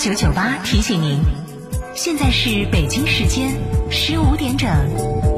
九九八提醒您，现在是北京时间十五点整。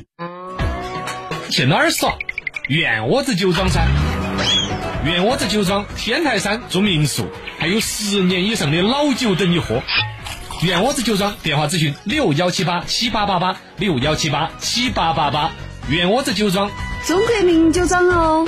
去哪儿耍？圆窝子酒庄噻！圆窝子酒庄天台山住民宿，还有十年以上的老酒等你喝。圆窝子酒庄电话咨询六幺七八七八八八六幺七八七八八八。圆窝子酒庄，中国名酒庄哦。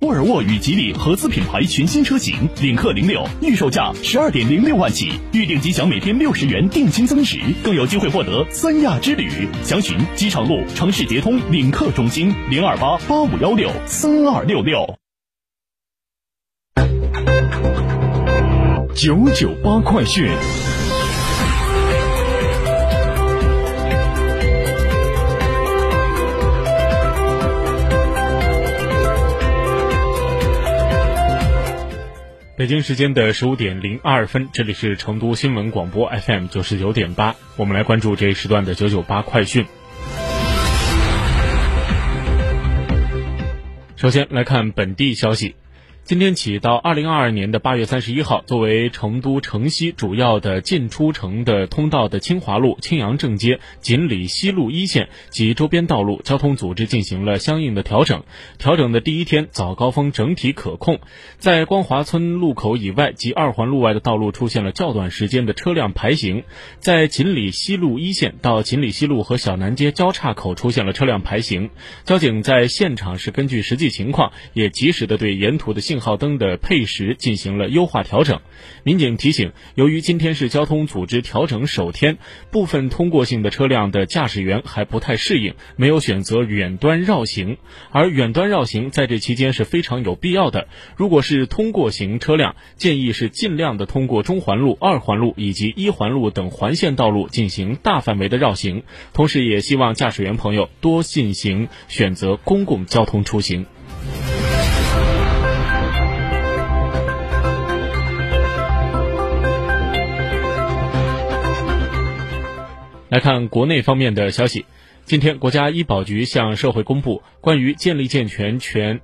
沃尔沃与吉利合资品牌全新车型领克零六，预售价十二点零六万起，预定即享每天六十元定金增值，更有机会获得三亚之旅。详询机场路城市捷通领克中心零二八八五幺六三二六六。九九八快讯。北京时间的十五点零二分，这里是成都新闻广播 FM 九十九点八，我们来关注这一时段的九九八快讯。首先来看本地消息。今天起到二零二二年的八月三十一号，作为成都城西主要的进出城的通道的清华路、青阳正街、锦里西路一线及周边道路交通组织进行了相应的调整。调整的第一天，早高峰整体可控，在光华村路口以外及二环路外的道路出现了较短时间的车辆排行，在锦里西路一线到锦里西路和小南街交叉口出现了车辆排行。交警在现场是根据实际情况，也及时的对沿途的信号灯的配时进行了优化调整。民警提醒，由于今天是交通组织调整首天，部分通过性的车辆的驾驶员还不太适应，没有选择远端绕行。而远端绕行在这期间是非常有必要的。如果是通过型车辆，建议是尽量的通过中环路、二环路以及一环路等环线道路进行大范围的绕行。同时，也希望驾驶员朋友多进行选择公共交通出行。来看国内方面的消息，今天国家医保局向社会公布关于建立健全全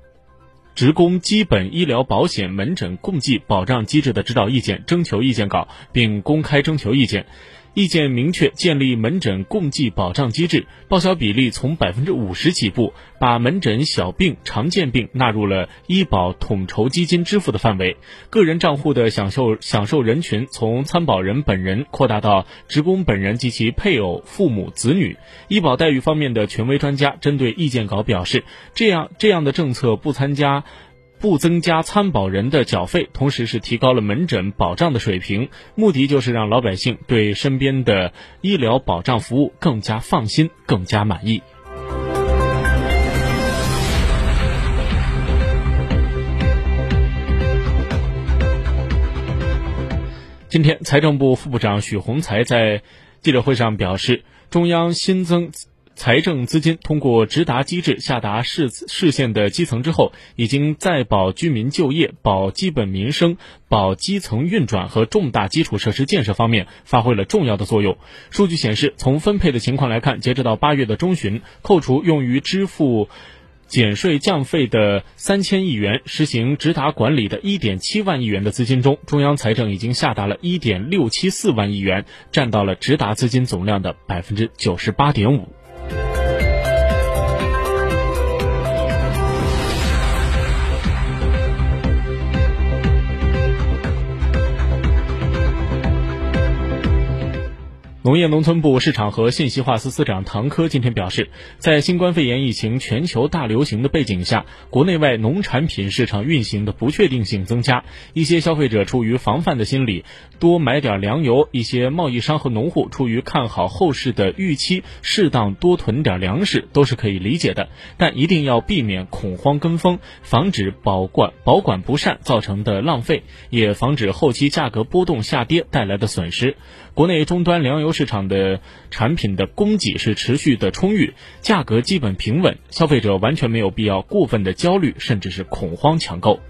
职工基本医疗保险门诊共计保障机制的指导意见征求意见稿，并公开征求意见。意见明确建立门诊共计保障机制，报销比例从百分之五十起步，把门诊小病、常见病纳入了医保统筹基金支付的范围。个人账户的享受享受人群从参保人本人扩大到职工本人及其配偶、父母、子女。医保待遇方面的权威专家针对意见稿表示，这样这样的政策不参加。不增加参保人的缴费，同时是提高了门诊保障的水平，目的就是让老百姓对身边的医疗保障服务更加放心、更加满意。今天，财政部副部长许宏才在记者会上表示，中央新增。财政资金通过直达机制下达市市县的基层之后，已经在保居民就业、保基本民生、保基层运转和重大基础设施建设方面发挥了重要的作用。数据显示，从分配的情况来看，截止到八月的中旬，扣除用于支付。减税降费的三千亿元，实行直达管理的一点七万亿元的资金中，中央财政已经下达了一点六七四万亿元，占到了直达资金总量的百分之九十八点五。Bye. 农业农村部市场和信息化司司长唐科今天表示，在新冠肺炎疫情全球大流行的背景下，国内外农产品市场运行的不确定性增加，一些消费者出于防范的心理，多买点粮油；一些贸易商和农户出于看好后市的预期，适当多囤点粮食，都是可以理解的。但一定要避免恐慌跟风，防止保管保管不善造成的浪费，也防止后期价格波动下跌带来的损失。国内终端粮油市场的产品的供给是持续的充裕，价格基本平稳，消费者完全没有必要过分的焦虑，甚至是恐慌抢购。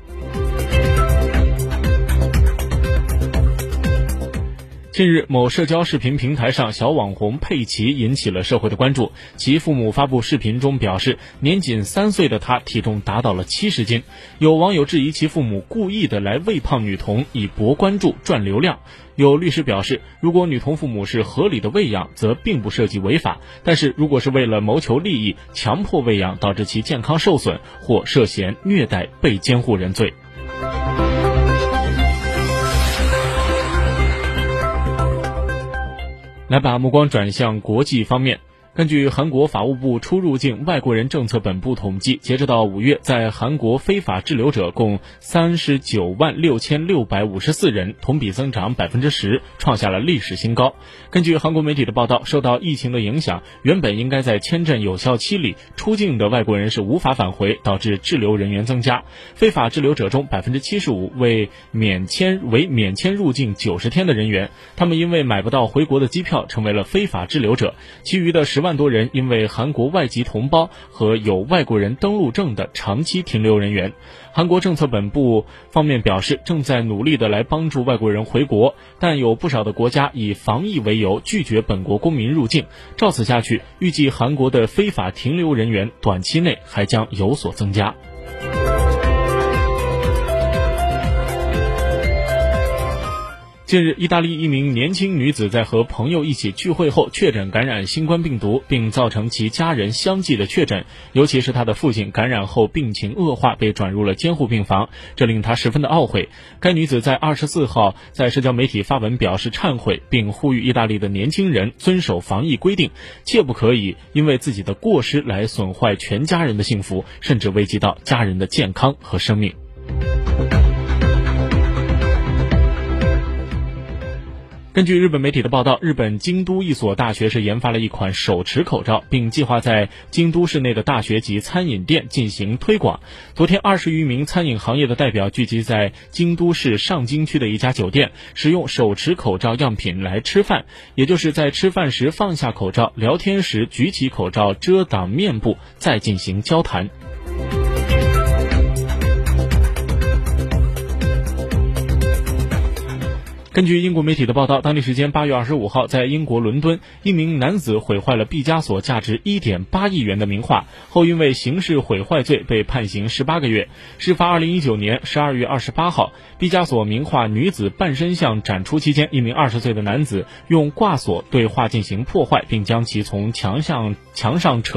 近日，某社交视频平台上，小网红佩奇引起了社会的关注。其父母发布视频中表示，年仅三岁的他体重达到了七十斤。有网友质疑其父母故意的来喂胖女童，以博关注、赚流量。有律师表示，如果女童父母是合理的喂养，则并不涉及违法；但是如果是为了谋求利益，强迫喂养导致其健康受损，或涉嫌虐待被监护人罪。来把目光转向国际方面。根据韩国法务部出入境外国人政策本部统计，截止到五月，在韩国非法滞留者共三十九万六千六百五十四人，同比增长百分之十，创下了历史新高。根据韩国媒体的报道，受到疫情的影响，原本应该在签证有效期里出境的外国人是无法返回，导致滞留人员增加。非法滞留者中，百分之七十五为免签为免签入境九十天的人员，他们因为买不到回国的机票，成为了非法滞留者。其余的十。万多人因为韩国外籍同胞和有外国人登陆证的长期停留人员，韩国政策本部方面表示，正在努力的来帮助外国人回国，但有不少的国家以防疫为由拒绝本国公民入境。照此下去，预计韩国的非法停留人员短期内还将有所增加。近日，意大利一名年轻女子在和朋友一起聚会后确诊感染新冠病毒，并造成其家人相继的确诊，尤其是她的父亲感染后病情恶化，被转入了监护病房，这令她十分的懊悔。该女子在二十四号在社交媒体发文表示忏悔，并呼吁意大利的年轻人遵守防疫规定，切不可以因为自己的过失来损坏全家人的幸福，甚至危及到家人的健康和生命。根据日本媒体的报道，日本京都一所大学是研发了一款手持口罩，并计划在京都市内的大学及餐饮店进行推广。昨天，二十余名餐饮行业的代表聚集在京都市上京区的一家酒店，使用手持口罩样品来吃饭，也就是在吃饭时放下口罩，聊天时举起口罩遮挡面部，再进行交谈。根据英国媒体的报道，当地时间八月二十五号，在英国伦敦，一名男子毁坏了毕加索价值一点八亿元的名画，后因为刑事毁坏罪被判刑十八个月。事发二零一九年十二月二十八号，毕加索名画《女子半身像》展出期间，一名二十岁的男子用挂锁对画进行破坏，并将其从墙上墙上扯。